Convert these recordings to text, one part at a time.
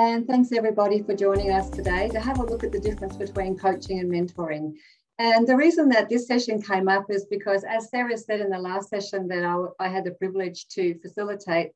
And thanks everybody for joining us today to have a look at the difference between coaching and mentoring. And the reason that this session came up is because, as Sarah said in the last session that I, I had the privilege to facilitate,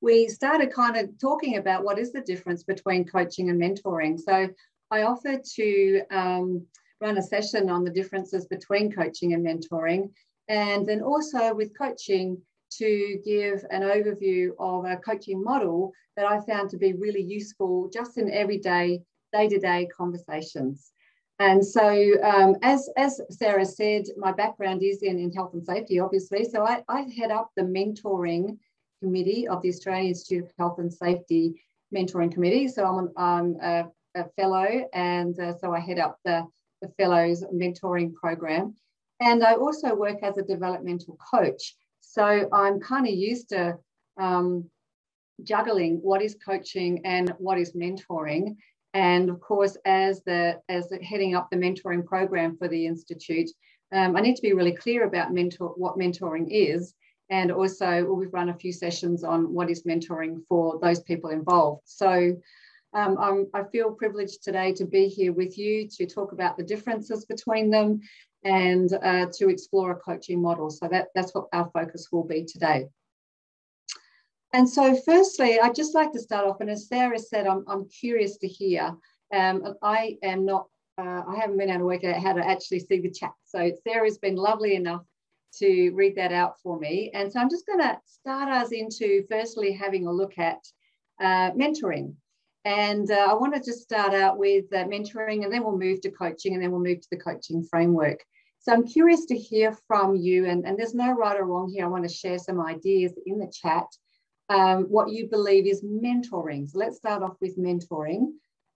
we started kind of talking about what is the difference between coaching and mentoring. So I offered to um, run a session on the differences between coaching and mentoring, and then also with coaching to give an overview of a coaching model that I found to be really useful just in everyday, day to day conversations. And so, um, as, as Sarah said, my background is in, in health and safety, obviously. So, I, I head up the mentoring committee of the Australian Institute of Health and Safety Mentoring Committee. So, I'm, I'm a, a fellow, and uh, so I head up the, the Fellows Mentoring Program. And I also work as a developmental coach. So I'm kind of used to um, juggling what is coaching and what is mentoring. And of course, as the as the, heading up the mentoring program for the institute, um, I need to be really clear about mentor what mentoring is, and also we've run a few sessions on what is mentoring for those people involved. So. Um, i feel privileged today to be here with you to talk about the differences between them and uh, to explore a coaching model. So that, that's what our focus will be today. And so firstly, I'd just like to start off, and as Sarah said, I'm, I'm curious to hear. Um, I am not, uh, I haven't been able to work out how to actually see the chat. So Sarah's been lovely enough to read that out for me. And so I'm just going to start us into firstly having a look at uh, mentoring. And uh, I want to just start out with uh, mentoring and then we'll move to coaching and then we'll move to the coaching framework. So I'm curious to hear from you, and, and there's no right or wrong here. I want to share some ideas in the chat, um, what you believe is mentoring. So let's start off with mentoring.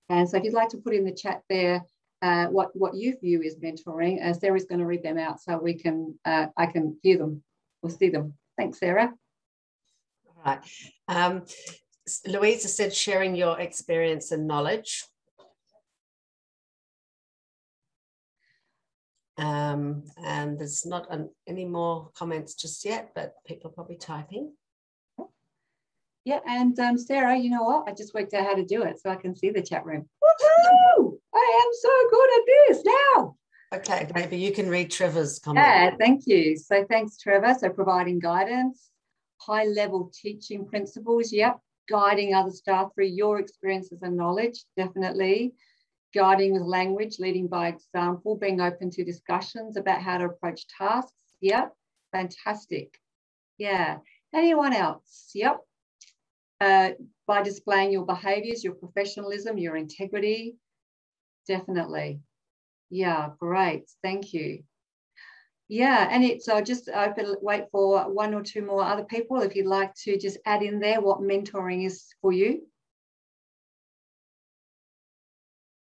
And so if you'd like to put in the chat there uh, what, what you view is mentoring, uh, Sarah's going to read them out so we can, uh, I can hear them or see them. Thanks, Sarah. All right. Um, Louisa said sharing your experience and knowledge. Um, and there's not an, any more comments just yet, but people are probably typing. Yeah, and um, Sarah, you know what? I just worked out how to do it so I can see the chat room. Woohoo! I am so good at this now. Okay, maybe you can read Trevor's comment. Yeah, thank you. So thanks, Trevor. So providing guidance, high level teaching principles. Yep, guiding other staff through your experiences and knowledge, definitely. Guiding with language, leading by example, being open to discussions about how to approach tasks. Yep, fantastic. Yeah. Anyone else? Yep. Uh, by displaying your behaviors, your professionalism, your integrity. Definitely. Yeah, great. Thank you. Yeah, and it's uh, just open, wait for one or two more other people if you'd like to just add in there what mentoring is for you.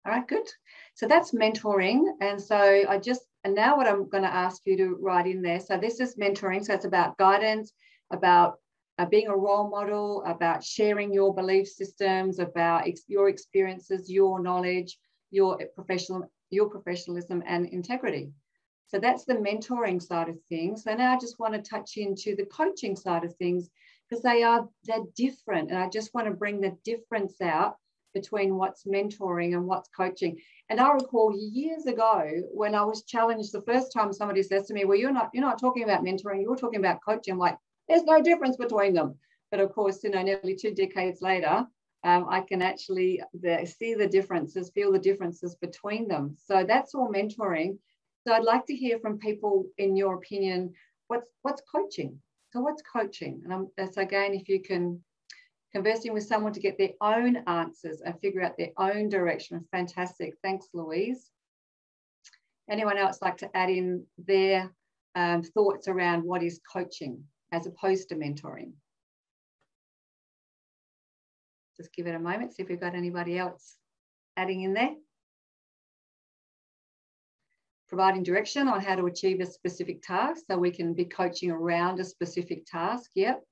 All right, good. So that's mentoring. And so I just, and now what I'm going to ask you to write in there. So this is mentoring. So it's about guidance, about uh, being a role model, about sharing your belief systems, about ex your experiences, your knowledge, your professional, your professionalism and integrity. So that's the mentoring side of things. So now I just want to touch into the coaching side of things because they are they're different. And I just want to bring the difference out between what's mentoring and what's coaching. And I recall years ago when I was challenged the first time somebody says to me, Well, you're not you're not talking about mentoring, you're talking about coaching. I'm like, there's no difference between them. But of course, you know, nearly two decades later, um, I can actually see the differences, feel the differences between them. So that's all mentoring. So I'd like to hear from people, in your opinion, what's what's coaching? So what's coaching? And I'm, so again, if you can conversing with someone to get their own answers and figure out their own direction, fantastic. Thanks, Louise. Anyone else like to add in their um, thoughts around what is coaching as opposed to mentoring? Just give it a moment, see if we've got anybody else adding in there providing direction on how to achieve a specific task. So we can be coaching around a specific task. Yep.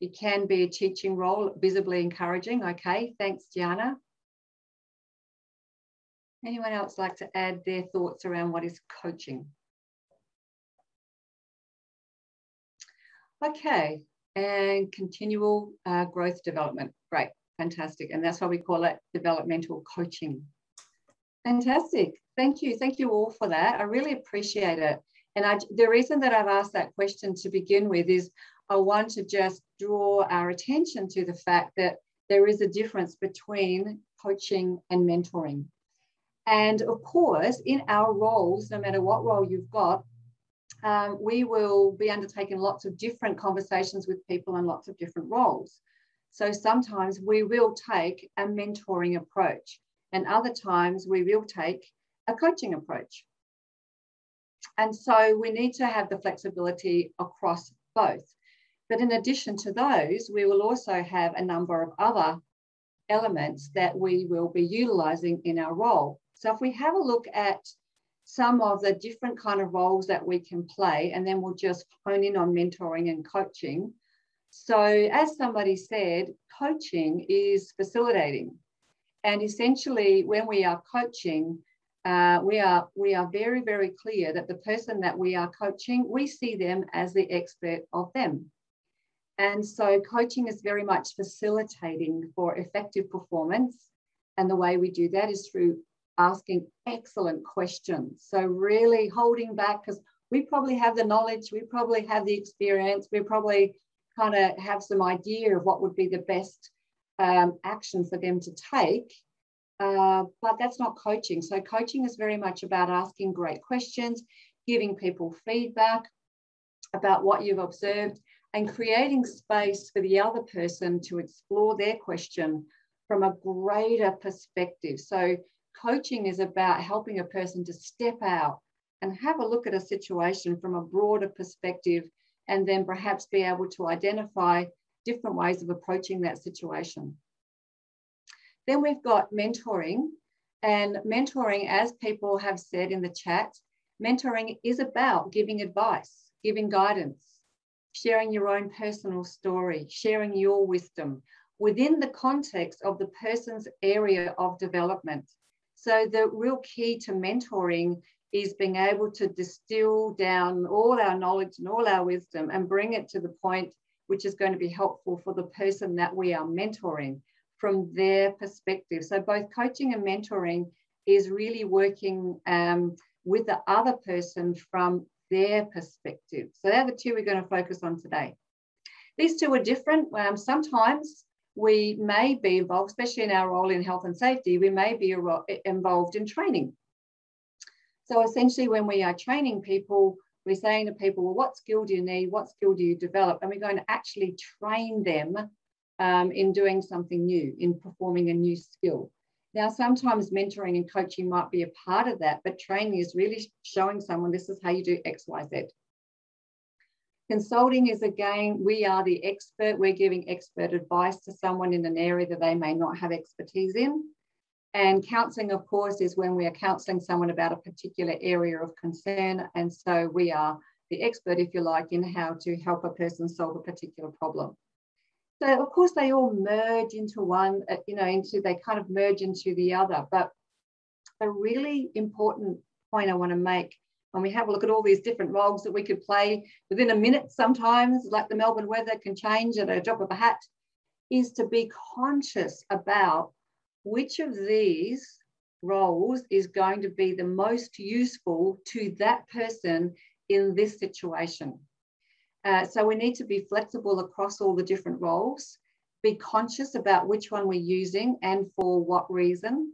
It can be a teaching role, visibly encouraging. Okay, thanks, Gianna. Anyone else like to add their thoughts around what is coaching? Okay, and continual uh, growth development. Great. fantastic. And that's why we call it developmental coaching. Fantastic. Thank you. Thank you all for that. I really appreciate it. And I, the reason that I've asked that question to begin with is I want to just draw our attention to the fact that there is a difference between coaching and mentoring. And of course, in our roles, no matter what role you've got, um, we will be undertaking lots of different conversations with people in lots of different roles. So sometimes we will take a mentoring approach, and other times we will take a coaching approach. And so we need to have the flexibility across both. But in addition to those, we will also have a number of other elements that we will be utilizing in our role. So if we have a look at some of the different kind of roles that we can play, and then we'll just hone in on mentoring and coaching. So as somebody said, coaching is facilitating. And essentially when we are coaching, uh, we are we are very very clear that the person that we are coaching we see them as the expert of them and so coaching is very much facilitating for effective performance. And the way we do that is through asking excellent questions. So really holding back because we probably have the knowledge we probably have the experience we probably kind of have some idea of what would be the best um, action for them to take. Uh, but that's not coaching. So coaching is very much about asking great questions, giving people feedback about what you've observed, and creating space for the other person to explore their question from a greater perspective. So coaching is about helping a person to step out and have a look at a situation from a broader perspective and then perhaps be able to identify different ways of approaching that situation. Then we've got mentoring. And mentoring, as people have said in the chat, mentoring is about giving advice, giving guidance, sharing your own personal story, sharing your wisdom within the context of the person's area of development. So the real key to mentoring is being able to distill down all our knowledge and all our wisdom and bring it to the point which is going to be helpful for the person that we are mentoring from their perspective. So both coaching and mentoring is really working um, with the other person from their perspective. So they're the two we're going to focus on today. These two are different. Um, sometimes we may be involved, especially in our role in health and safety, we may be involved in training. So essentially when we are training people, we're saying to people, well, what skill do you need? What skill do you develop? And we're going to actually train them um, in doing something new, in performing a new skill. Now, sometimes mentoring and coaching might be a part of that, but training is really showing someone this is how you do X, Y, Z. Consulting is again, we are the expert. We're giving expert advice to someone in an area that they may not have expertise in. And counseling, of course, is when we are counseling someone about a particular area of concern. And so we are the expert, if you like, in how to help a person solve a particular problem. So of course they all merge into one, uh, you know, into they kind of merge into the other. But a really important point I want to make when we have a look at all these different roles that we could play within a minute sometimes, like the Melbourne weather can change at a drop of a hat, is to be conscious about which of these roles is going to be the most useful to that person in this situation. Uh, so we need to be flexible across all the different roles, be conscious about which one we're using and for what reason,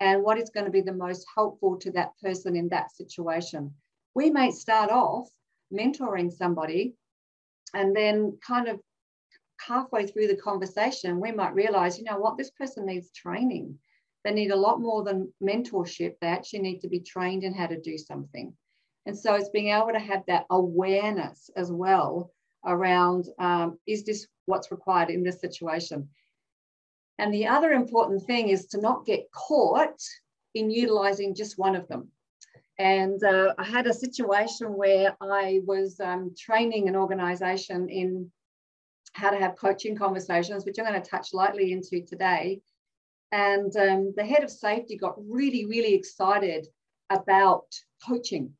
and what is going to be the most helpful to that person in that situation. We may start off mentoring somebody and then kind of halfway through the conversation, we might realize, you know what, this person needs training. They need a lot more than mentorship. They actually need to be trained in how to do something. And so it's being able to have that awareness as well around um, is this what's required in this situation? And the other important thing is to not get caught in utilizing just one of them. And uh, I had a situation where I was um, training an organization in how to have coaching conversations, which I'm going to touch lightly into today. And um, the head of safety got really, really excited about coaching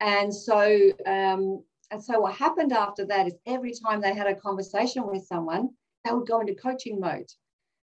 and so, um, and so what happened after that is every time they had a conversation with someone, they would go into coaching mode.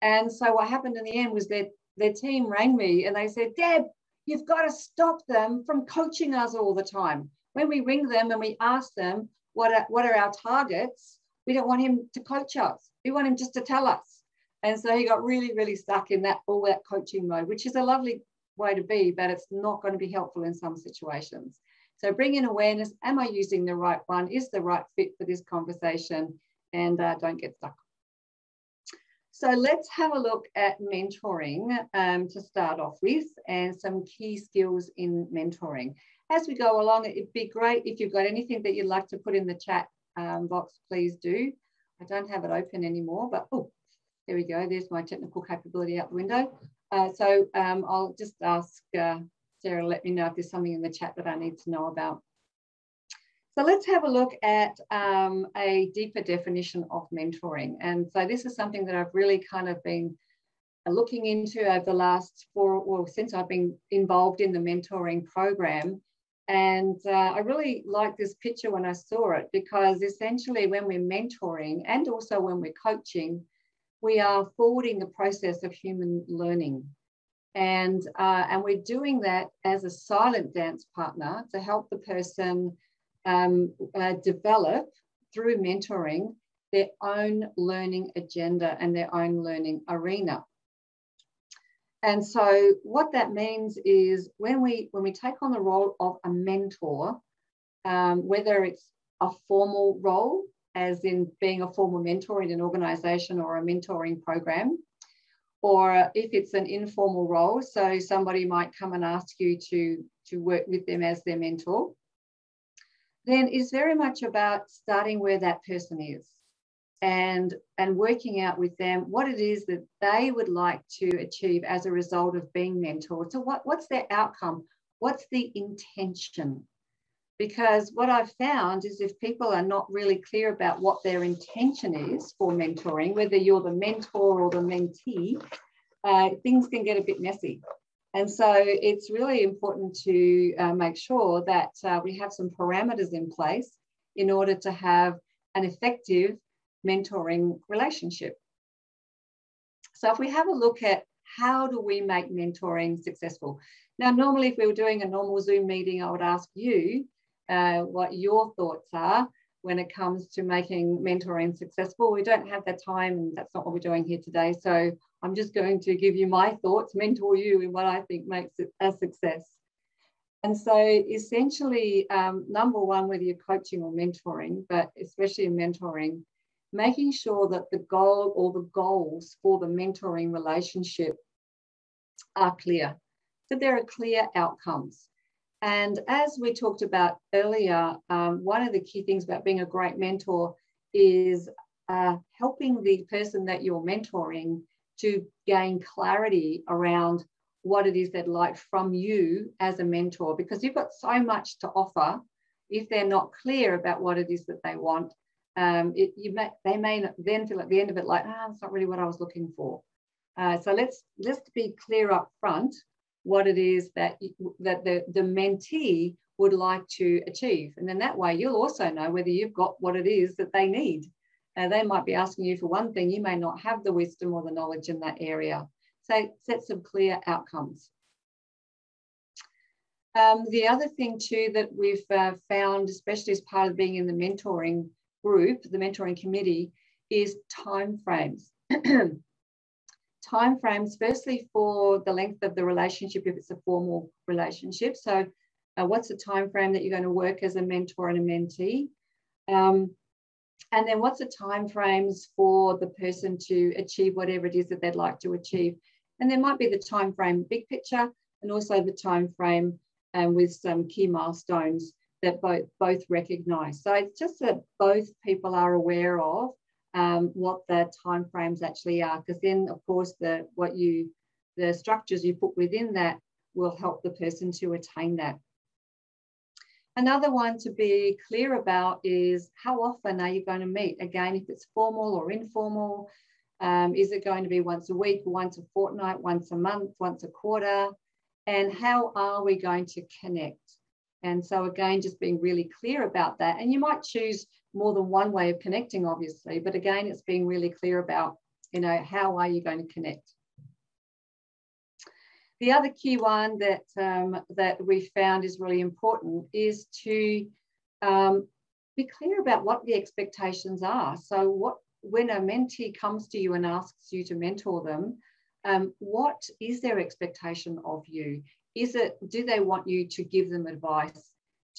And so what happened in the end was that their team rang me and they said, Deb, you've got to stop them from coaching us all the time. When we ring them and we ask them what are, what are our targets, we don't want him to coach us. We want him just to tell us. And so he got really, really stuck in that all that coaching mode, which is a lovely way to be, but it's not going to be helpful in some situations. So bring in awareness. Am I using the right one? Is the right fit for this conversation? And uh, don't get stuck. So let's have a look at mentoring um, to start off with and some key skills in mentoring. As we go along, it'd be great if you've got anything that you'd like to put in the chat um, box, please do. I don't have it open anymore, but oh, there we go. There's my technical capability out the window. Uh, so um, I'll just ask uh, Sarah, let me know if there's something in the chat that I need to know about. So let's have a look at um, a deeper definition of mentoring. And so this is something that I've really kind of been looking into over the last four, well, since I've been involved in the mentoring program. And uh, I really like this picture when I saw it because essentially when we're mentoring and also when we're coaching, we are forwarding the process of human learning. And, uh, and we're doing that as a silent dance partner to help the person um, uh, develop through mentoring their own learning agenda and their own learning arena. And so what that means is when we when we take on the role of a mentor, um, whether it's a formal role, as in being a formal mentor in an organization or a mentoring program, or if it's an informal role, so somebody might come and ask you to, to work with them as their mentor, then it's very much about starting where that person is and and working out with them what it is that they would like to achieve as a result of being mentored. So what, what's their outcome? What's the intention because what i've found is if people are not really clear about what their intention is for mentoring whether you're the mentor or the mentee uh, things can get a bit messy and so it's really important to uh, make sure that uh, we have some parameters in place in order to have an effective mentoring relationship. So if we have a look at how do we make mentoring successful? Now, normally if we were doing a normal Zoom meeting, I would ask you uh, what your thoughts are when it comes to making mentoring successful. We don't have that time and that's not what we're doing here today. So I'm just going to give you my thoughts, mentor you in what I think makes it a success. And so essentially, um, number one, whether you're coaching or mentoring, but especially in mentoring, making sure that the goal or the goals for the mentoring relationship are clear, that there are clear outcomes. And as we talked about earlier, um, one of the key things about being a great mentor is uh, helping the person that you're mentoring to gain clarity around what it is they'd like from you as a mentor, because you've got so much to offer. If they're not clear about what it is that they want, um, it, you may, they may then feel at the end of it like, ah, that's not really what I was looking for. Uh, so let's let's be clear up front what it is that that the, the mentee would like to achieve, and then that way you'll also know whether you've got what it is that they need. Uh, they might be asking you for one thing, you may not have the wisdom or the knowledge in that area. So set some clear outcomes. Um, the other thing too that we've uh, found, especially as part of being in the mentoring group, the mentoring committee, is time frames. time frames, firstly, for the length of the relationship, if it's a formal relationship. So, uh, what's the time frame that you're going to work as a mentor and a mentee? Um, and then what's the time frames for the person to achieve whatever it is that they'd like to achieve? And there might be the time frame big picture and also the time frame um, with some key milestones that both both recognise. So it's just that both people are aware of um, what the time frames actually are, because then of course the what you the structures you put within that will help the person to attain that. Another one to be clear about is how often are you going to meet? Again, if it's formal or informal, um, is it going to be once a week, once a fortnight, once a month, once a quarter? And how are we going to connect? And so again, just being really clear about that. And you might choose more than one way of connecting, obviously, but again, it's being really clear about You know, how are you going to connect? The other key one that, um, that we found is really important is to um, be clear about what the expectations are. So what when a mentee comes to you and asks you to mentor them, um, what is their expectation of you? Is it, do they want you to give them advice,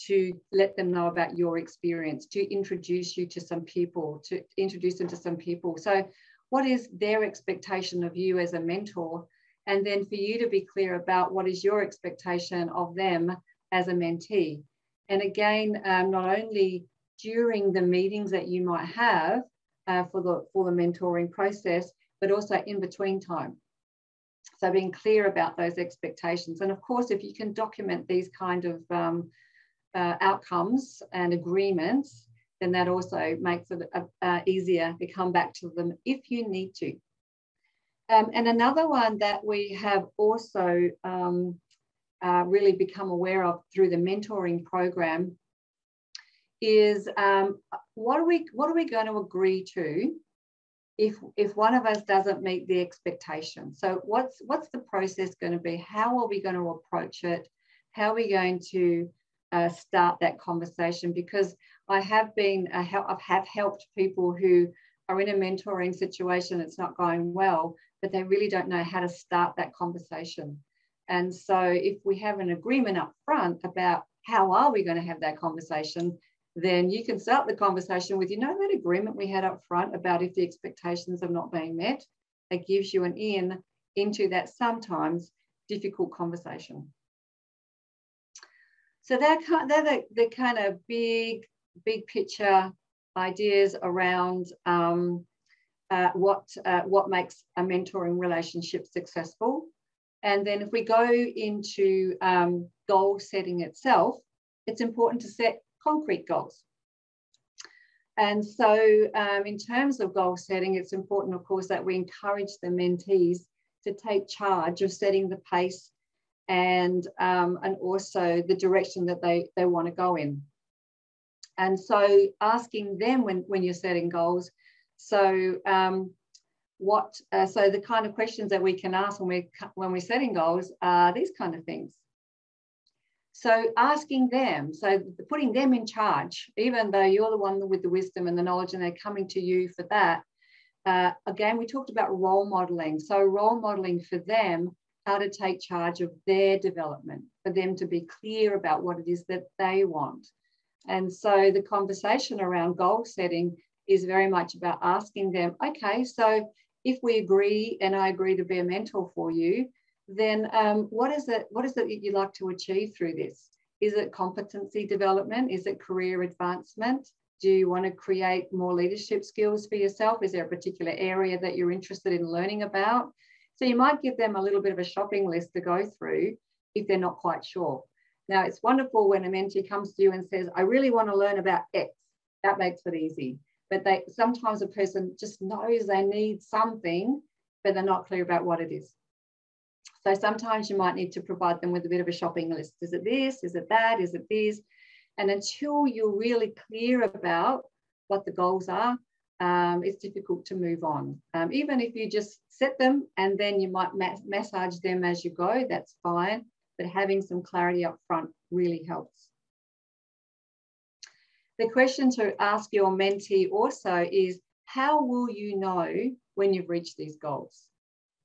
to let them know about your experience, to introduce you to some people, to introduce them to some people? So what is their expectation of you as a mentor? And then for you to be clear about what is your expectation of them as a mentee. And again, um, not only during the meetings that you might have uh, for, the, for the mentoring process, but also in between time. So being clear about those expectations. And of course, if you can document these kind of um, uh, outcomes and agreements, then that also makes it uh, uh easier to come back to them if you need to. Um, and another one that we have also um, uh, really become aware of through the mentoring program is um, what are we what are we going to agree to if if one of us doesn't meet the expectation? So what's what's the process going to be? How are we going to approach it? How are we going to uh, start that conversation because i have been uh, i have helped people who are in a mentoring situation it's not going well but they really don't know how to start that conversation and so if we have an agreement up front about how are we going to have that conversation then you can start the conversation with, you know, that agreement we had up front about if the expectations are not being met, it gives you an in into that sometimes difficult conversation. So they're, they're the, the kind of big, big picture ideas around um, uh, what, uh, what makes a mentoring relationship successful. And then if we go into um, goal setting itself, it's important to set concrete goals. And so um, in terms of goal setting, it's important, of course, that we encourage the mentees to take charge of setting the pace and, um, and also the direction that they, they want to go in. And so asking them when, when you're setting goals, so um, what, uh, so the kind of questions that we can ask when, we, when we're setting goals are these kind of things. So asking them, so putting them in charge, even though you're the one with the wisdom and the knowledge and they're coming to you for that. Uh, again, we talked about role modeling. So role modeling for them, how to take charge of their development, for them to be clear about what it is that they want. And so the conversation around goal setting is very much about asking them, okay, so if we agree and I agree to be a mentor for you, then um, what is it what is it that you like to achieve through this? Is it competency development? Is it career advancement? Do you want to create more leadership skills for yourself? Is there a particular area that you're interested in learning about so you might give them a little bit of a shopping list to go through if they're not quite sure now it's wonderful when a mentee comes to you and says i really want to learn about x that makes it easy but they sometimes a person just knows they need something but they're not clear about what it is so sometimes you might need to provide them with a bit of a shopping list. Is it this? Is it that? Is it this? And until you're really clear about what the goals are, um, it's difficult to move on. Um, even if you just set them and then you might ma massage them as you go, that's fine. But having some clarity up front really helps. The question to ask your mentee also is, how will you know when you've reached these goals?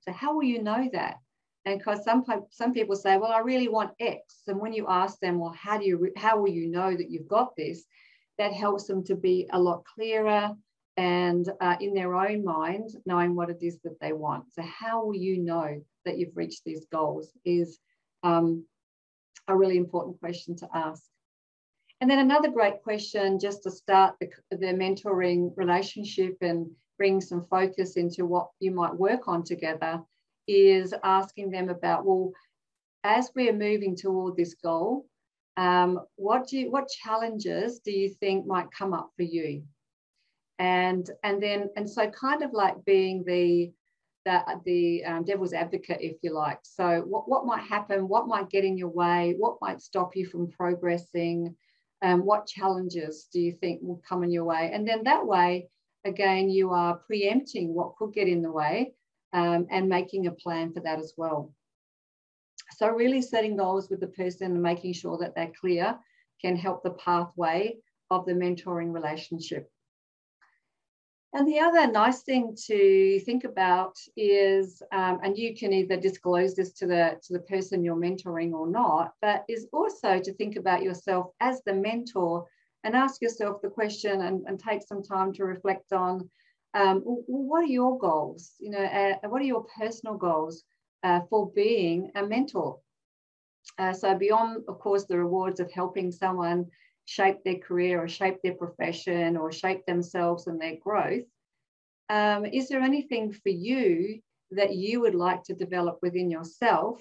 So how will you know that? And because some, some people say, well, I really want X. And when you ask them, well, how do you, how will you know that you've got this? That helps them to be a lot clearer and uh, in their own mind, knowing what it is that they want. So how will you know that you've reached these goals is um, a really important question to ask. And then another great question just to start the, the mentoring relationship and bring some focus into what you might work on together is asking them about, well, as we're moving toward this goal, um, what do you, what challenges do you think might come up for you? And and then and so kind of like being the the, the um, devil's advocate, if you like. So what, what might happen? What might get in your way? What might stop you from progressing? Um, what challenges do you think will come in your way? And then that way, again, you are preempting what could get in the way um, and making a plan for that as well. So really setting goals with the person and making sure that they're clear can help the pathway of the mentoring relationship. And the other nice thing to think about is, um, and you can either disclose this to the, to the person you're mentoring or not, but is also to think about yourself as the mentor and ask yourself the question and, and take some time to reflect on um, what are your goals? You know, uh, what are your personal goals uh, for being a mentor? Uh, so beyond, of course, the rewards of helping someone shape their career or shape their profession or shape themselves and their growth, um, is there anything for you that you would like to develop within yourself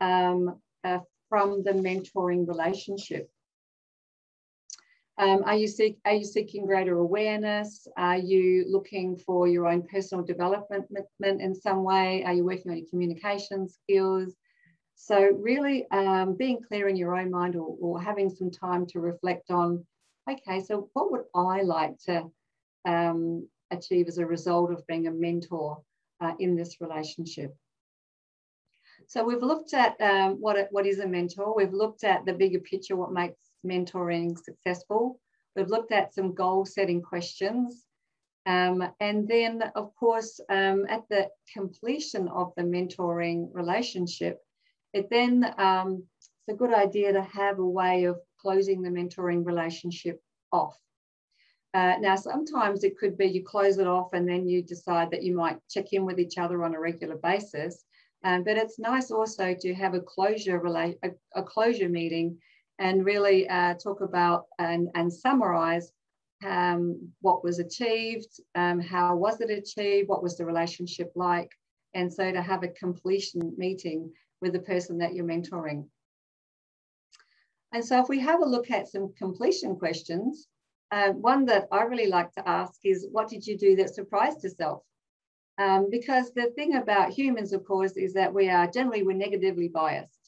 um, uh, from the mentoring relationship? Um, are, you seek, are you seeking greater awareness? Are you looking for your own personal development in some way? Are you working on your communication skills? So really um, being clear in your own mind or, or, having some time to reflect on, okay, so what would I like to um, achieve as a result of being a mentor uh, in this relationship? So we've looked at um, what, what is a mentor. We've looked at the bigger picture, what makes mentoring successful. We've looked at some goal setting questions. Um, and then, of course, um, at the completion of the mentoring relationship, it then um, it's a good idea to have a way of closing the mentoring relationship off. Uh, now, sometimes it could be you close it off and then you decide that you might check in with each other on a regular basis. Um, but it's nice also to have a closure relate a, a closure meeting and really uh, talk about and, and summarize um, what was achieved, um, how was it achieved, what was the relationship like, and so to have a completion meeting with the person that you're mentoring. And so if we have a look at some completion questions, uh, one that I really like to ask is, what did you do that surprised yourself? Um, because the thing about humans, of course, is that we are generally, we're negatively biased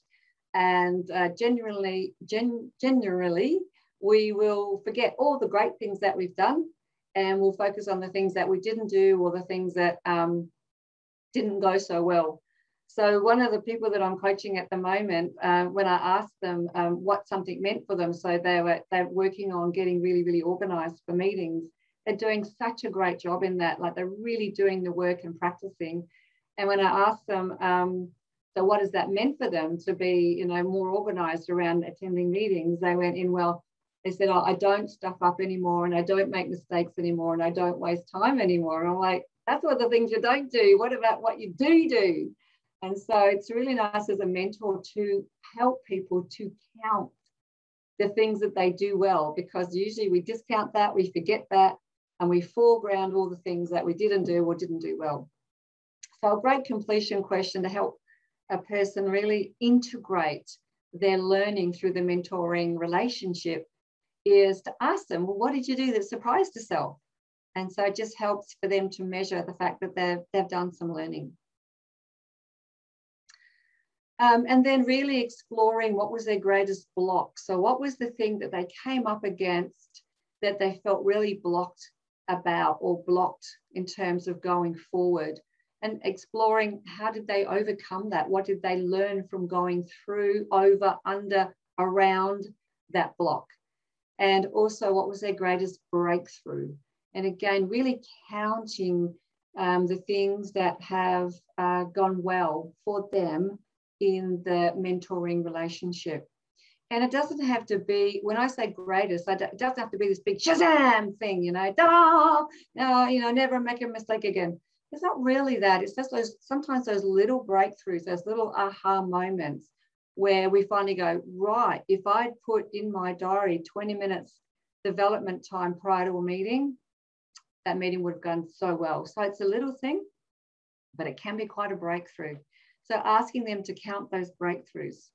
and uh, generally, gen generally, we will forget all the great things that we've done and we'll focus on the things that we didn't do or the things that um, didn't go so well. So one of the people that I'm coaching at the moment, uh, when I asked them um, what something meant for them, so they were they're working on getting really really organised for meetings. They're doing such a great job in that, like they're really doing the work and practicing. And when I asked them, um, so what has that meant for them to be, you know, more organized around attending meetings? They went in, well, they said, oh, I don't stuff up anymore and I don't make mistakes anymore and I don't waste time anymore. And I'm like, that's one of the things you don't do. What about what you do do? And so it's really nice as a mentor to help people to count the things that they do well, because usually we discount that, we forget that, and we foreground all the things that we didn't do or didn't do well. So a great completion question to help a person really integrate their learning through the mentoring relationship is to ask them, well, what did you do that surprised yourself? And so it just helps for them to measure the fact that they've, they've done some learning. Um, and then really exploring what was their greatest block. So what was the thing that they came up against that they felt really blocked about or blocked in terms of going forward? and exploring how did they overcome that? What did they learn from going through, over, under, around that block? And also, what was their greatest breakthrough? And again, really counting um, the things that have uh, gone well for them in the mentoring relationship. And it doesn't have to be, when I say greatest, it doesn't have to be this big shazam thing, you know, da, no, you know, never make a mistake again it's not really that. It's just those sometimes those little breakthroughs, those little aha moments where we finally go, right, if I'd put in my diary 20 minutes development time prior to a meeting, that meeting would have gone so well. So it's a little thing, but it can be quite a breakthrough. So asking them to count those breakthroughs.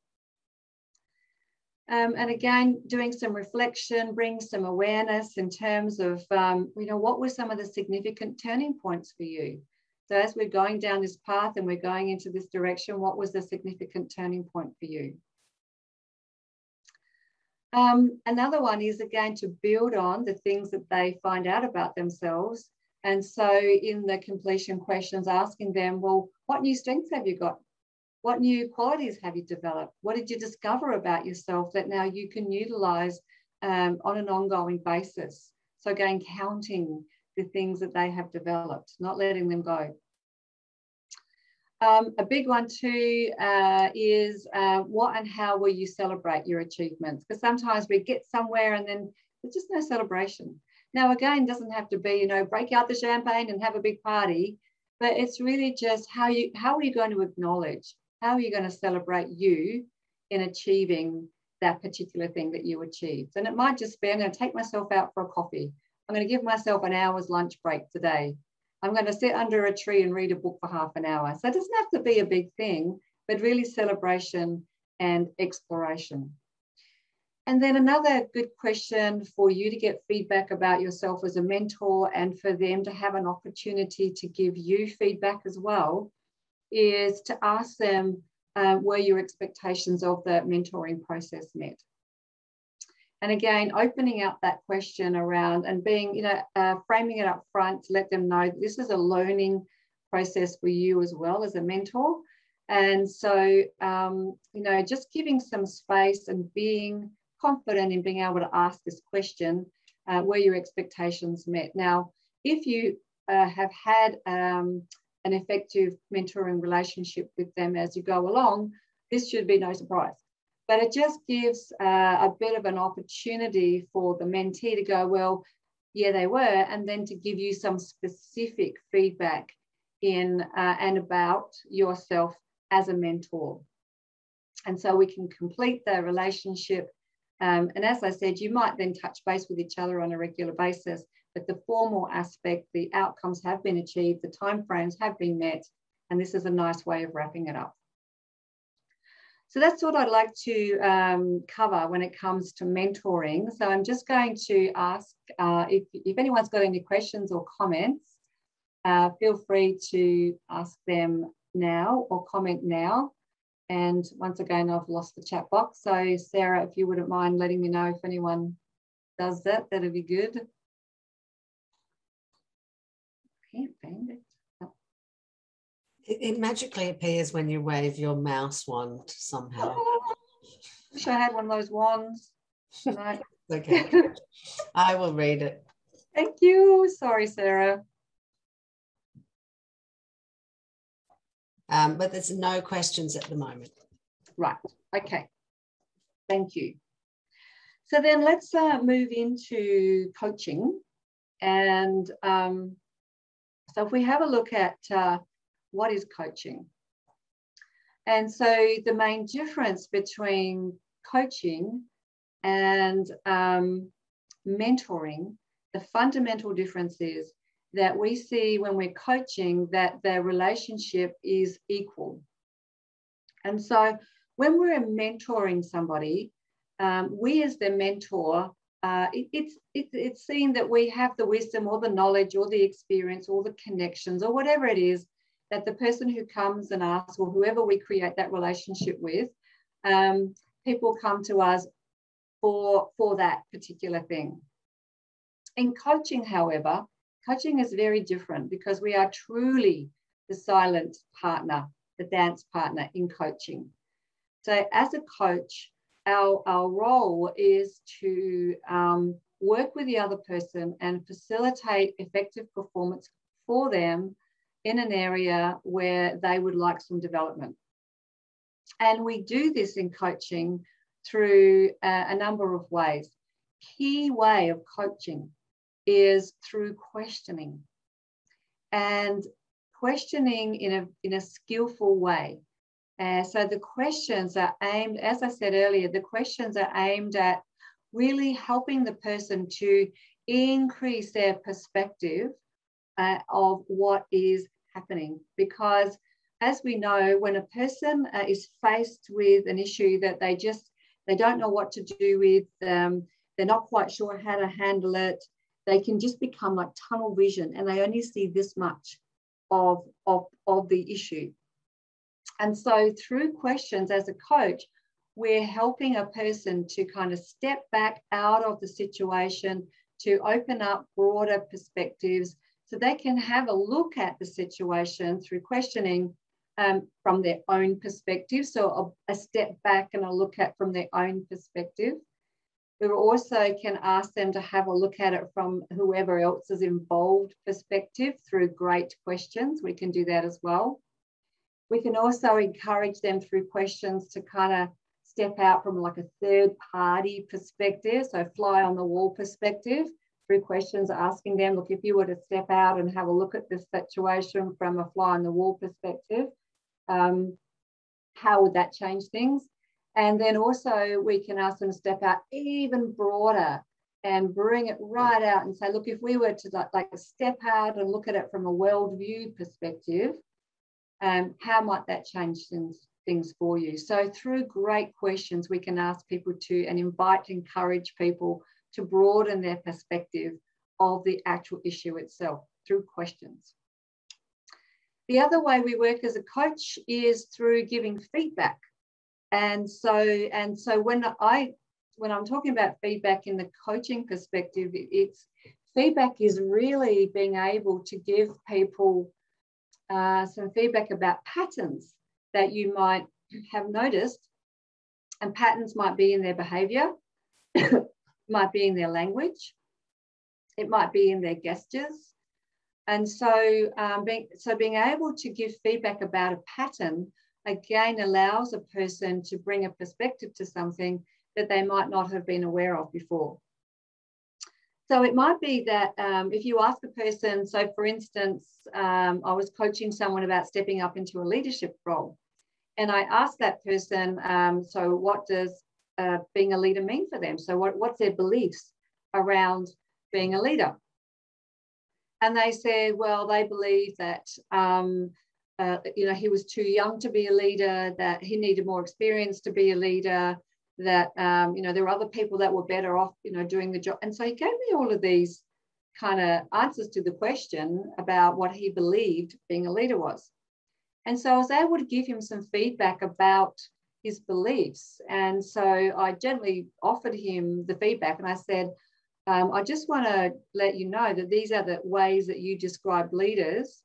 Um, and again, doing some reflection, bring some awareness in terms of, um, you know, what were some of the significant turning points for you? So as we're going down this path and we're going into this direction, what was the significant turning point for you? Um, another one is again to build on the things that they find out about themselves And so in the completion questions, asking them, well, what new strengths have you got? What new qualities have you developed? What did you discover about yourself that now you can utilize um, on an ongoing basis? So again, counting the things that they have developed, not letting them go. Um, a big one too uh, is uh, what and how will you celebrate your achievements? Because sometimes we get somewhere and then there's just no celebration. Now, again, doesn't have to be, you know, break out the champagne and have a big party, but it's really just how you how are you going to acknowledge? How are you going to celebrate you in achieving that particular thing that you achieved? And it might just be, I'm going to take myself out for a coffee. I'm going to give myself an hour's lunch break today. I'm going to sit under a tree and read a book for half an hour. So it doesn't have to be a big thing, but really celebration and exploration. And then another good question for you to get feedback about yourself as a mentor and for them to have an opportunity to give you feedback as well is to ask them uh, were your expectations of the mentoring process met? And again, opening up that question around and being, you know, uh, framing it up front to let them know this is a learning process for you as well as a mentor. And so, um, you know, just giving some space and being confident in being able to ask this question uh, were your expectations met? Now, if you uh, have had um, an effective mentoring relationship with them as you go along, this should be no surprise. But it just gives uh, a bit of an opportunity for the mentee to go, well, yeah, they were, and then to give you some specific feedback in uh, and about yourself as a mentor. And so we can complete the relationship um, and as I said, you might then touch base with each other on a regular basis, but the formal aspect, the outcomes have been achieved, the timeframes have been met, and this is a nice way of wrapping it up. So that's what I'd like to um, cover when it comes to mentoring. So I'm just going to ask uh, if, if anyone's got any questions or comments, uh, feel free to ask them now or comment now. And once again, I've lost the chat box. So Sarah, if you wouldn't mind letting me know if anyone does that, that'd be good. Can't find it. Oh. It, it, magically appears when you wave your mouse wand somehow. Oh, wish I had one of those wands. No. okay. I will read it. Thank you. Sorry, Sarah. Um, but there's no questions at the moment. Right, okay. Thank you. So then let's uh, move into coaching. And um, so if we have a look at uh, what is coaching? And so the main difference between coaching and um, mentoring, the fundamental difference is that we see when we're coaching that the relationship is equal. And so when we're mentoring somebody, um, we as the mentor, uh, it, it's, it, it's seen that we have the wisdom or the knowledge or the experience or the connections or whatever it is that the person who comes and asks or whoever we create that relationship with, um, people come to us for, for that particular thing. In coaching, however, Coaching is very different because we are truly the silent partner, the dance partner in coaching. So, as a coach, our, our role is to um, work with the other person and facilitate effective performance for them in an area where they would like some development. And we do this in coaching through a, a number of ways. Key way of coaching is through questioning and questioning in a, in a skillful way. Uh, so the questions are aimed, as I said earlier, the questions are aimed at really helping the person to increase their perspective uh, of what is happening. Because as we know, when a person uh, is faced with an issue that they just, they don't know what to do with, um, they're not quite sure how to handle it, they can just become like tunnel vision and they only see this much of, of, of the issue. And so through questions as a coach, we're helping a person to kind of step back out of the situation, to open up broader perspectives, So they can have a look at the situation through questioning um, from their own perspective. So a, a, step back and a look at from their own perspective. We also can ask them to have a look at it from whoever else is involved perspective through great questions. We can do that as well. We can also encourage them through questions to kind of step out from like a third party perspective, so fly on the wall perspective through questions asking them, look, if you were to step out and have a look at this situation from a fly on the wall perspective, um, how would that change things? And then also we can ask them to step out even broader and bring it right out and say, look, if we were to like, step out and look at it from a worldview perspective, um, how might that change things, things for you? So through great questions, we can ask people to and invite, encourage people to broaden their perspective of the actual issue itself through questions. The other way we work as a coach is through giving feedback. And so, and so when I when I'm talking about feedback in the coaching perspective, it's feedback is really being able to give people uh, some feedback about patterns that you might have noticed. And patterns might be in their behavior, might be in their language, it might be in their gestures, and so, um, being, so being able to give feedback about a pattern again allows a person to bring a perspective to something that they might not have been aware of before. So it might be that um, if you ask a person, so for instance, um, I was coaching someone about stepping up into a leadership role. And I asked that person, um, so what does uh, being a leader mean for them? So what, what's their beliefs around being a leader? And they said, well, they believe that, um, uh, you know, he was too young to be a leader, that he needed more experience to be a leader, that, um, you know, there were other people that were better off, you know, doing the job. And so he gave me all of these kind of answers to the question about what he believed being a leader was. And so I was able to give him some feedback about his beliefs. And so I gently offered him the feedback and I said, um, I just want to let you know that these are the ways that you describe leaders.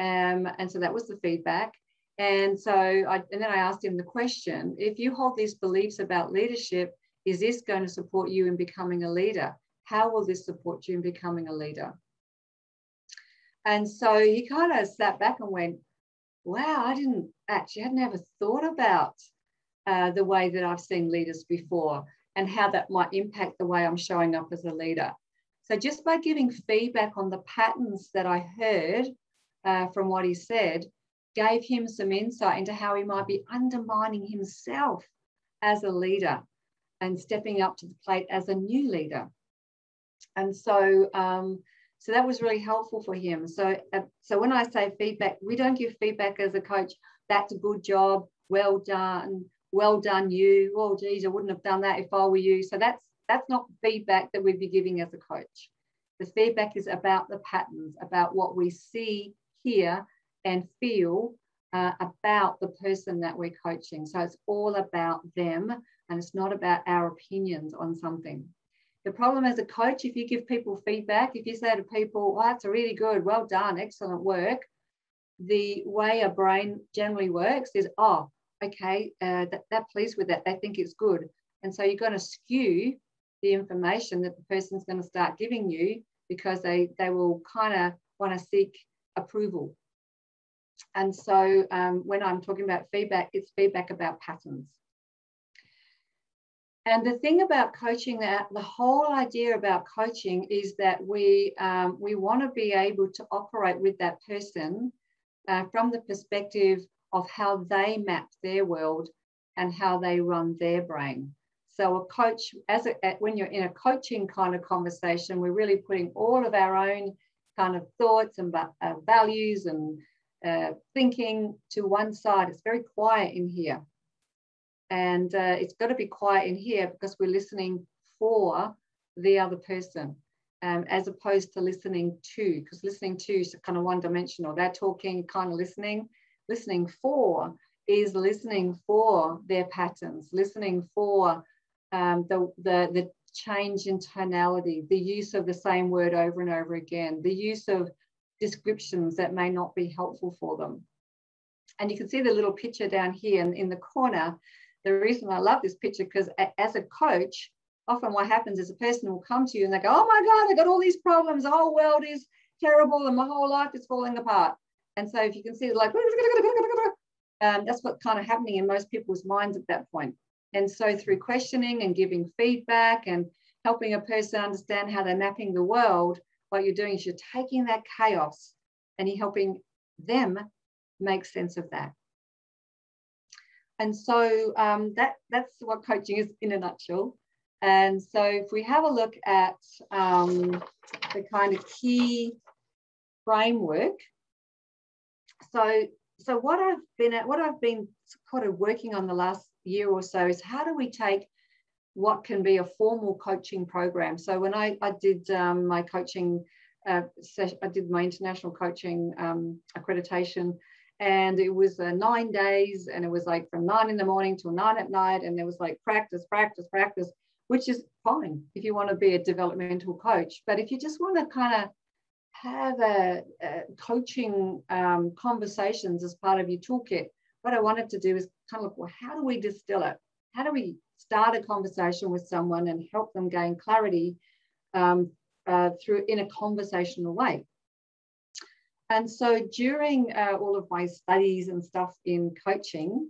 Um, and so that was the feedback. And so I, and then I asked him the question, if you hold these beliefs about leadership, is this going to support you in becoming a leader? How will this support you in becoming a leader? And so he kind of sat back and went, wow, I didn't actually, hadn't ever thought about uh, the way that I've seen leaders before and how that might impact the way I'm showing up as a leader. So just by giving feedback on the patterns that I heard uh, from what he said, gave him some insight into how he might be undermining himself as a leader and stepping up to the plate as a new leader. And so, um, so that was really helpful for him. So, uh, so when I say feedback, we don't give feedback as a coach. That's a good job, well done, well done you oh geez i wouldn't have done that if i were you so that's that's not feedback that we'd be giving as a coach the feedback is about the patterns about what we see hear and feel uh, about the person that we're coaching so it's all about them and it's not about our opinions on something the problem as a coach if you give people feedback if you say to people well that's really good well done excellent work the way a brain generally works is oh okay, uh, that, they're pleased with that. They think it's good. And so you're going to skew the information that the person's going to start giving you because they, they will kind of want to seek approval. And so um, when I'm talking about feedback, it's feedback about patterns. And the thing about coaching, that the whole idea about coaching is that we um, we want to be able to operate with that person uh, from the perspective of how they map their world and how they run their brain. So a coach, as a, when you're in a coaching kind of conversation, we're really putting all of our own kind of thoughts and uh, values and uh, thinking to one side. It's very quiet in here. And uh, it's got to be quiet in here because we're listening for the other person um, as opposed to listening to, because listening to is kind of one dimensional. They're talking, kind of listening listening for is listening for their patterns, listening for um, the, the, the change in tonality, the use of the same word over and over again, the use of descriptions that may not be helpful for them. And you can see the little picture down here in, in the corner. The reason I love this picture because as a coach, often what happens is a person will come to you and they go, oh my God, I got all these problems. The whole world is terrible and my whole life is falling apart. And so if you can see like, um, that's what's kind of happening in most people's minds at that point. And so through questioning and giving feedback and helping a person understand how they're mapping the world, what you're doing is you're taking that chaos and you're helping them make sense of that. And so um, that, that's what coaching is in a nutshell. And so if we have a look at um, the kind of key framework, so so what I've been at, what I've been kind of working on the last year or so is how do we take what can be a formal coaching program. So when I, I did um, my coaching, uh, I did my international coaching um, accreditation and it was uh, nine days and it was like from nine in the morning till nine at night and there was like practice, practice, practice which is fine if you want to be a developmental coach. But if you just want to kind of have a, a coaching um, conversations as part of your toolkit, what I wanted to do is kind of look, well, how do we distill it? How do we start a conversation with someone and help them gain clarity um, uh, through in a conversational way? And so during uh, all of my studies and stuff in coaching,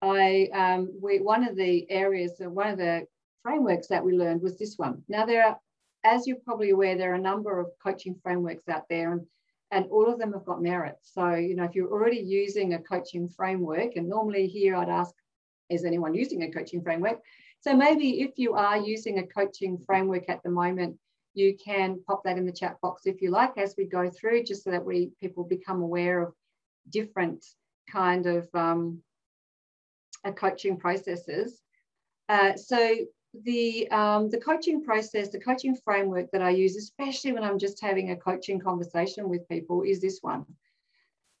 I um, we, one of the areas, one of the frameworks that we learned was this one. Now, there are, as you're probably aware, there are a number of coaching frameworks out there, and, and all of them have got merit. So, you know, if you're already using a coaching framework, and normally here I'd ask, is anyone using a coaching framework? So maybe if you are using a coaching framework at the moment, you can pop that in the chat box if you like as we go through, just so that we people become aware of different kind of um, coaching processes. Uh, so the um, the coaching process, the coaching framework that I use, especially when I'm just having a coaching conversation with people, is this one.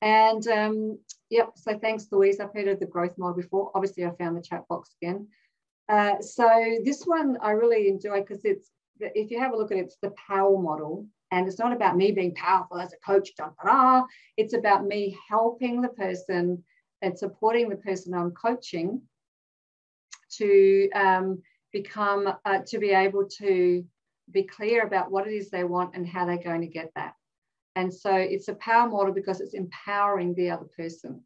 And um, yep, so thanks, Louise. I've heard of the growth model before. Obviously, I found the chat box again. Uh, so this one I really enjoy because it's if you have a look at it, it's the power model. And it's not about me being powerful as a coach, da, da, da. it's about me helping the person and supporting the person I'm coaching to um, become uh, to be able to be clear about what it is they want and how they're going to get that. And so it's a power model because it's empowering the other person.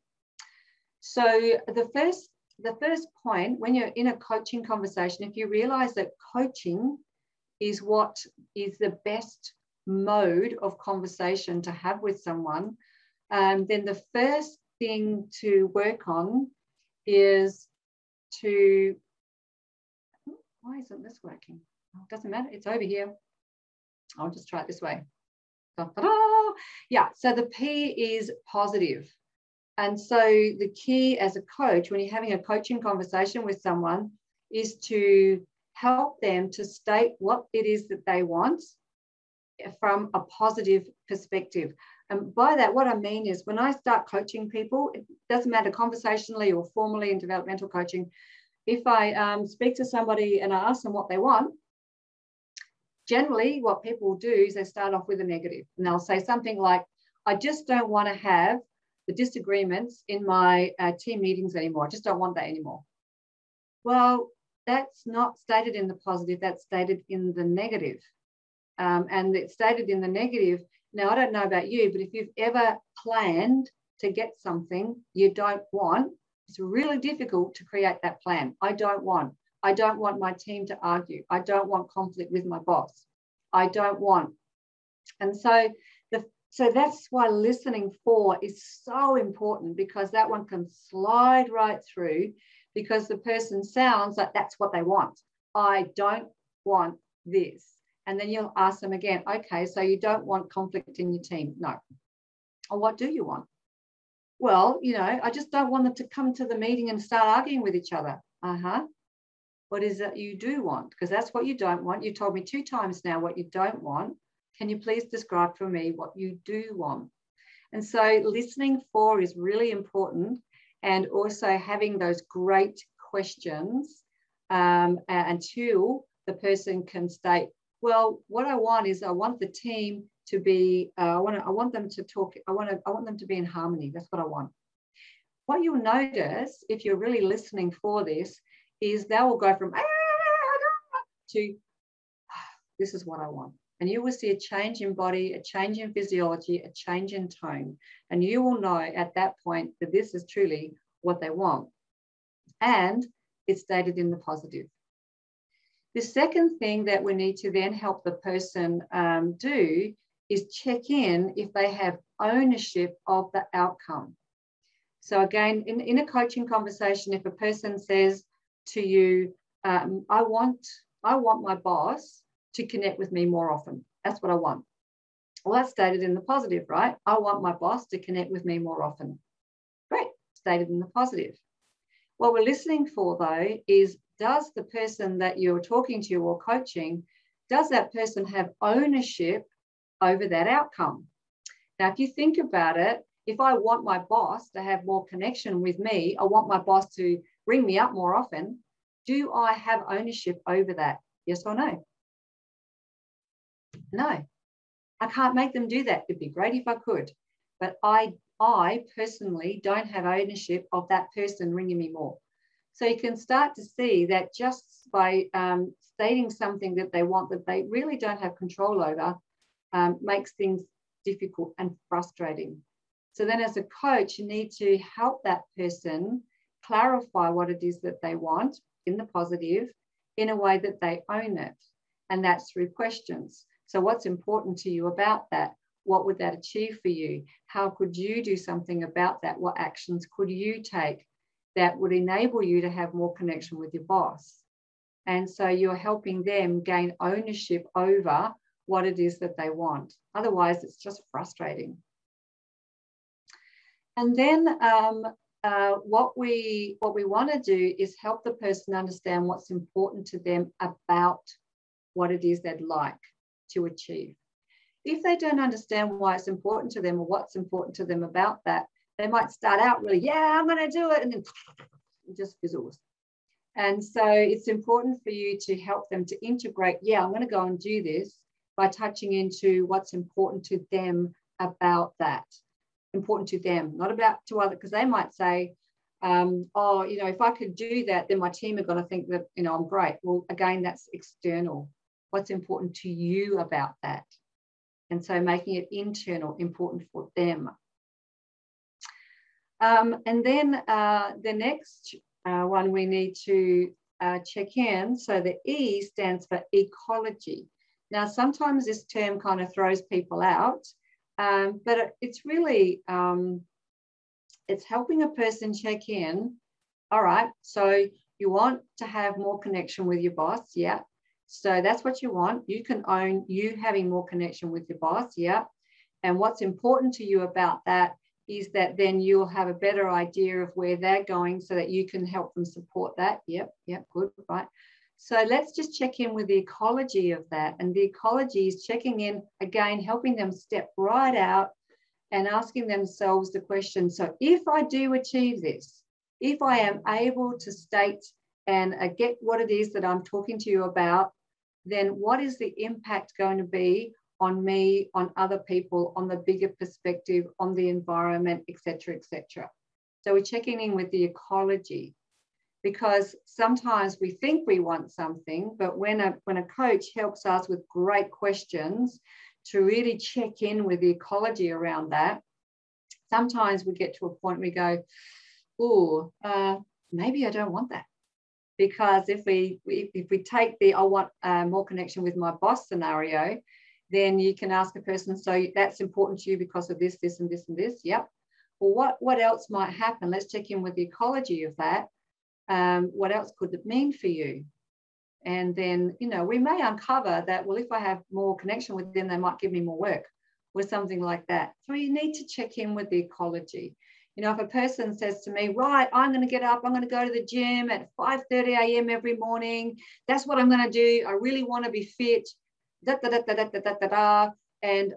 So the first the first point when you're in a coaching conversation, if you realize that coaching is what is the best mode of conversation to have with someone, um, then the first thing to work on is to why isn't this working? Oh, doesn't matter, it's over here. I'll just try it this way. Yeah, so the P is positive. And so the key as a coach, when you're having a coaching conversation with someone, is to help them to state what it is that they want from a positive perspective. And by that, what I mean is when I start coaching people, it doesn't matter conversationally or formally in developmental coaching, if I um, speak to somebody and I ask them what they want, generally what people will do is they start off with a negative and they'll say something like, I just don't want to have the disagreements in my uh, team meetings anymore. I just don't want that anymore. Well, that's not stated in the positive, that's stated in the negative. Um, and it's stated in the negative. Now, I don't know about you, but if you've ever planned to get something you don't want, it's really difficult to create that plan. I don't want. I don't want my team to argue. I don't want conflict with my boss. I don't want. And so the so that's why listening for is so important because that one can slide right through because the person sounds like that's what they want. I don't want this. And then you'll ask them again, okay, so you don't want conflict in your team? No. Or what do you want? Well, you know, I just don't want them to come to the meeting and start arguing with each other. Uh huh. What is it you do want? Because that's what you don't want. You told me two times now what you don't want. Can you please describe for me what you do want? And so listening for is really important and also having those great questions um, until the person can state, well, what I want is I want the team to be, uh, I want I want them to talk, I want I want them to be in harmony. That's what I want. What you'll notice if you're really listening for this is they will go from ah, to this is what I want. And you will see a change in body, a change in physiology, a change in tone. And you will know at that point that this is truly what they want. And it's stated in the positive. The second thing that we need to then help the person um, do is check in if they have ownership of the outcome. So again, in, in a coaching conversation, if a person says to you, um, I want, I want my boss to connect with me more often. That's what I want. Well, that's stated in the positive, right? I want my boss to connect with me more often. Great, stated in the positive. What we're listening for though is does the person that you're talking to or coaching, does that person have ownership over that outcome? Now, if you think about it, if I want my boss to have more connection with me, I want my boss to ring me up more often, do I have ownership over that? Yes or no? No, I can't make them do that. It'd be great if I could, but I, I personally don't have ownership of that person ringing me more. So you can start to see that just by um, stating something that they want that they really don't have control over um, makes things difficult and frustrating. So then as a coach, you need to help that person clarify what it is that they want in the positive in a way that they own it. And that's through questions. So what's important to you about that? What would that achieve for you? How could you do something about that? What actions could you take that would enable you to have more connection with your boss? And so you're helping them gain ownership over what it is that they want. Otherwise, it's just frustrating. And then um, uh, what we what we want to do is help the person understand what's important to them about what it is they'd like to achieve. If they don't understand why it's important to them or what's important to them about that, they might start out really, yeah, I'm going to do it, and then just fizzles. And so it's important for you to help them to integrate, yeah, I'm going to go and do this by touching into what's important to them about that important to them, not about to other, because they might say, um, oh, you know, if I could do that, then my team are going to think that, you know, I'm great. Well, again, that's external. What's important to you about that? And so making it internal, important for them. Um, and then uh, the next uh, one we need to uh, check in. So the E stands for ecology. Now, sometimes this term kind of throws people out um, but it's really, um, it's helping a person check in. All right, so you want to have more connection with your boss, yeah. So that's what you want. You can own you having more connection with your boss, yeah. And what's important to you about that is that then you'll have a better idea of where they're going so that you can help them support that. Yep, yep, good, right. So let's just check in with the ecology of that. And the ecology is checking in again, helping them step right out and asking themselves the question so if I do achieve this, if I am able to state and uh, get what it is that I'm talking to you about, then what is the impact going to be on me, on other people, on the bigger perspective, on the environment, etc., etc. So we're checking in with the ecology because sometimes we think we want something, but when a, when a coach helps us with great questions to really check in with the ecology around that, sometimes we get to a point we go, oh, uh, maybe I don't want that. Because if we, if we take the I want uh, more connection with my boss scenario, then you can ask a person, so that's important to you because of this, this, and this, and this. Yep. Well, what, what else might happen? Let's check in with the ecology of that um, what else could it mean for you? And then, you know, we may uncover that, well, if I have more connection with them, they might give me more work or something like that. So you need to check in with the ecology. You know, if a person says to me, right, I'm going to get up, I'm going to go to the gym at 5.30 a.m. every morning. That's what I'm going to do. I really want to be fit. Da, da, da, da, da, da, da, da, and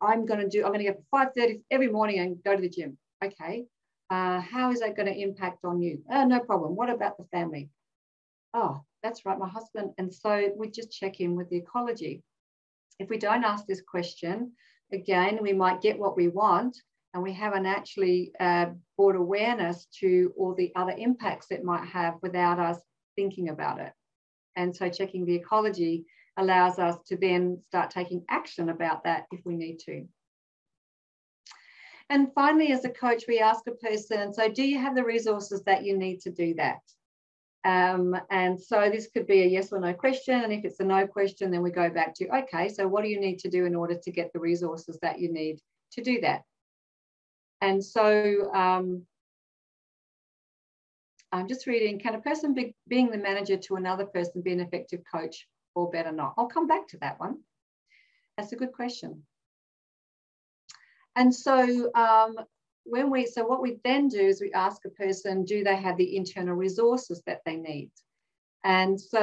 I'm going to do, I'm going to get 5.30 every morning and go to the gym. Okay. Uh, how is that going to impact on you? Oh, no problem. What about the family? Oh, that's right, my husband. And so we just check in with the ecology. If we don't ask this question, again, we might get what we want and we haven't actually uh, brought awareness to all the other impacts it might have without us thinking about it. And so checking the ecology allows us to then start taking action about that if we need to. And finally, as a coach, we ask a person, so do you have the resources that you need to do that? Um, and so this could be a yes or no question. And if it's a no question, then we go back to, okay, so what do you need to do in order to get the resources that you need to do that? And so um, I'm just reading, can a person be, being the manager to another person be an effective coach or better not? I'll come back to that one. That's a good question. And so um, when we, so what we then do is we ask a person, do they have the internal resources that they need? And so,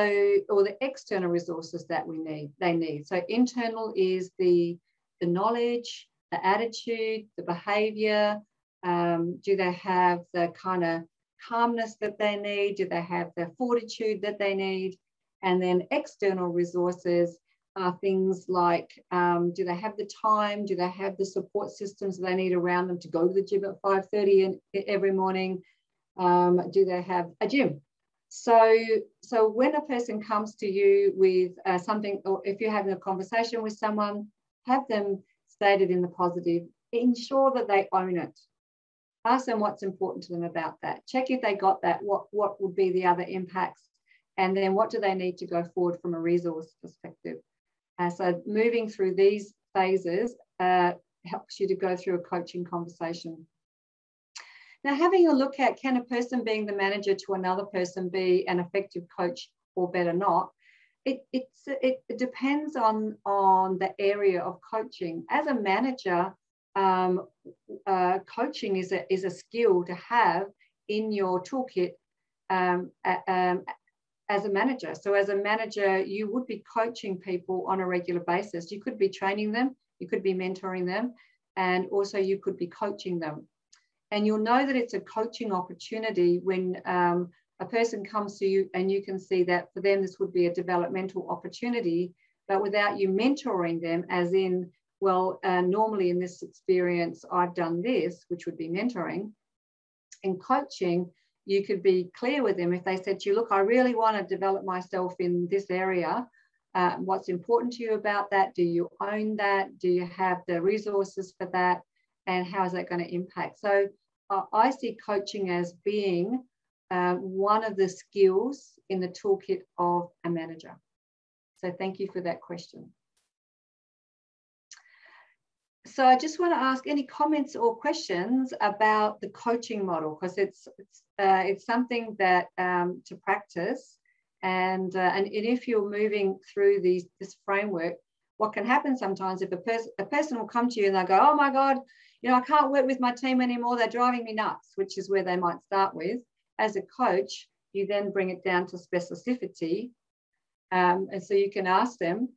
or the external resources that we need, they need. So internal is the, the knowledge, the attitude, the behavior. Um, do they have the kind of calmness that they need? Do they have the fortitude that they need? And then external resources are things like um, do they have the time? Do they have the support systems they need around them to go to the gym at 5.30 every morning? Um, do they have a gym? So, so when a person comes to you with uh, something, or if you're having a conversation with someone, have them stated in the positive, ensure that they own it. Ask them what's important to them about that. Check if they got that, what, what would be the other impacts, and then what do they need to go forward from a resource perspective. Uh, so moving through these phases uh, helps you to go through a coaching conversation. Now, having a look at can a person being the manager to another person be an effective coach or better not, it, it, it depends on, on the area of coaching. As a manager, um, uh, coaching is a, is a skill to have in your toolkit um, um, as a manager. So, as a manager, you would be coaching people on a regular basis. You could be training them, you could be mentoring them, and also you could be coaching them. And you'll know that it's a coaching opportunity when um, a person comes to you and you can see that for them this would be a developmental opportunity but without you mentoring them as in well uh, normally in this experience i've done this which would be mentoring in coaching you could be clear with them if they said to you look i really want to develop myself in this area. Uh, what's important to you about that? Do you own that? Do you have the resources for that? And how is that going to impact? So uh, i see coaching as being uh, one of the skills in the toolkit of a manager? So thank you for that question. So I just want to ask any comments or questions about the coaching model because it's it's, uh, it's something that um, to practice and, uh, and if you're moving through these this framework, what can happen sometimes if a person a person will come to you and they go, oh my God, you know, I can't work with my team anymore. They're driving me nuts, which is where they might start with as a coach, you then bring it down to specificity. Um, and so you can ask them,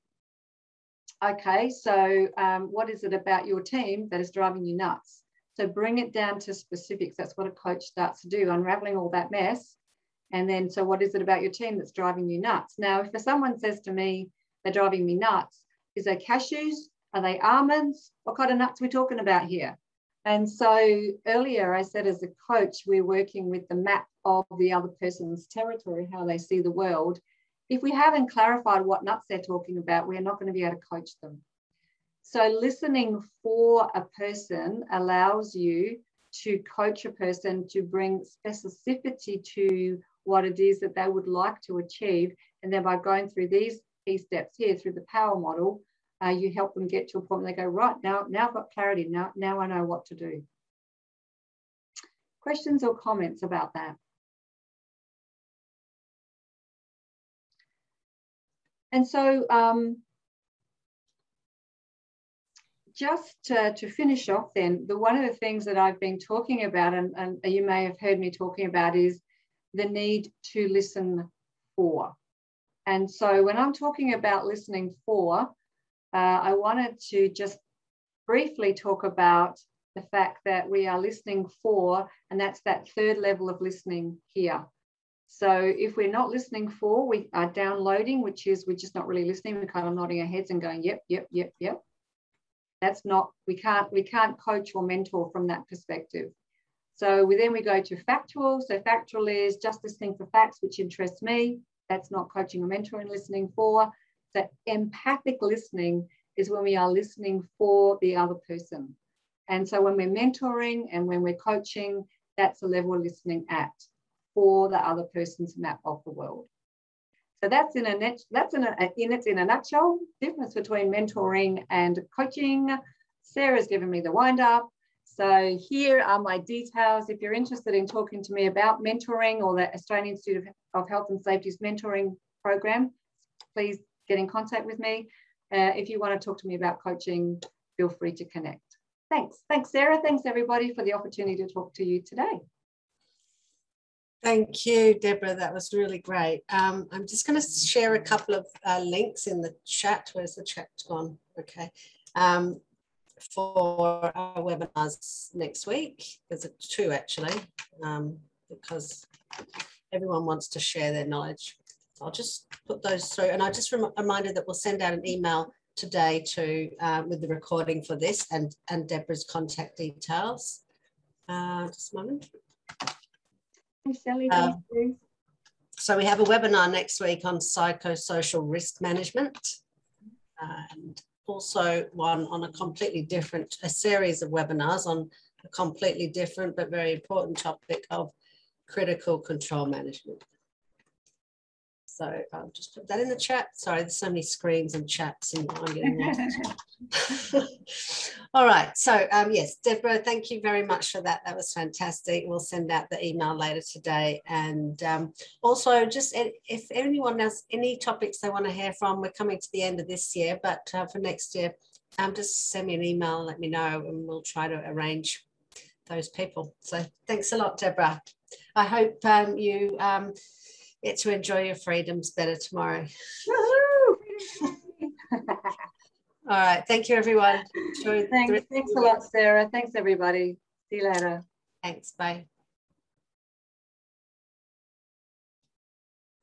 okay, so um, what is it about your team that is driving you nuts? So bring it down to specifics. That's what a coach starts to do, unraveling all that mess. And then, so what is it about your team that's driving you nuts? Now, if someone says to me, they're driving me nuts, is they cashews? Are they almonds? What kind of nuts are we talking about here? And so earlier I said as a coach, we're working with the map of the other person's territory, how they see the world. If we haven't clarified what nuts they're talking about, we're not going to be able to coach them. So listening for a person allows you to coach a person to bring specificity to what it is that they would like to achieve. And then by going through these key steps here through the power model, uh, you help them get to a point where they go, right, now, now I've got clarity, now, now I know what to do. Questions or comments about that? And so um, just to, to, finish off then, the one of the things that I've been talking about, and, and you may have heard me talking about, is the need to listen for. And so when I'm talking about listening for, uh, I wanted to just briefly talk about the fact that we are listening for, and that's that third level of listening here. So if we're not listening for, we are downloading, which is we're just not really listening. We're kind of nodding our heads and going, yep, yep, yep, yep. That's not, we can't, we can't coach or mentor from that perspective. So we, then we go to factual. So factual is just listening for facts, which interests me. That's not coaching or mentoring listening for. So empathic listening is when we are listening for the other person. And so when we're mentoring and when we're coaching, that's the level of listening at for the other person's map of the world. So that's in a that's in a in it's in a nutshell difference between mentoring and coaching. Sarah's given me the wind up. So here are my details. If you're interested in talking to me about mentoring or the Australian Institute of Health and Safety's mentoring program, please get in contact with me. Uh, if you want to talk to me about coaching, feel free to connect. Thanks. Thanks, Sarah. Thanks, everybody, for the opportunity to talk to you today. Thank you, Deborah. That was really great. Um, I'm just going to share a couple of uh, links in the chat. Where's the chat gone? Okay. Um, for our webinars next week. There's two actually, um, because everyone wants to share their knowledge. I'll just put those through and I just rem reminded that we'll send out an email today to uh, with the recording for this and, and Deborah's contact details. Uh, just a moment. Thanks, Sally. Uh, so we have a webinar next week on psychosocial risk management. and also one on a completely different, a series of webinars on a completely different but very important topic of critical control management. So I'll just put that in the chat. Sorry, there's so many screens and chats and I'm getting. All right. So um, yes, Deborah, thank you very much for that. That was fantastic. We'll send out the email later today. And um, also just if anyone has any topics they want to hear from, we're coming to the end of this year, but uh, for next year, um, just send me an email, let me know, and we'll try to arrange those people. So thanks a lot, Deborah. I hope um, you um, get to enjoy your freedoms better tomorrow. All right. Thank you, everyone. Thanks, thanks a lot, Sarah. Thanks, everybody. See you later. Thanks. Bye.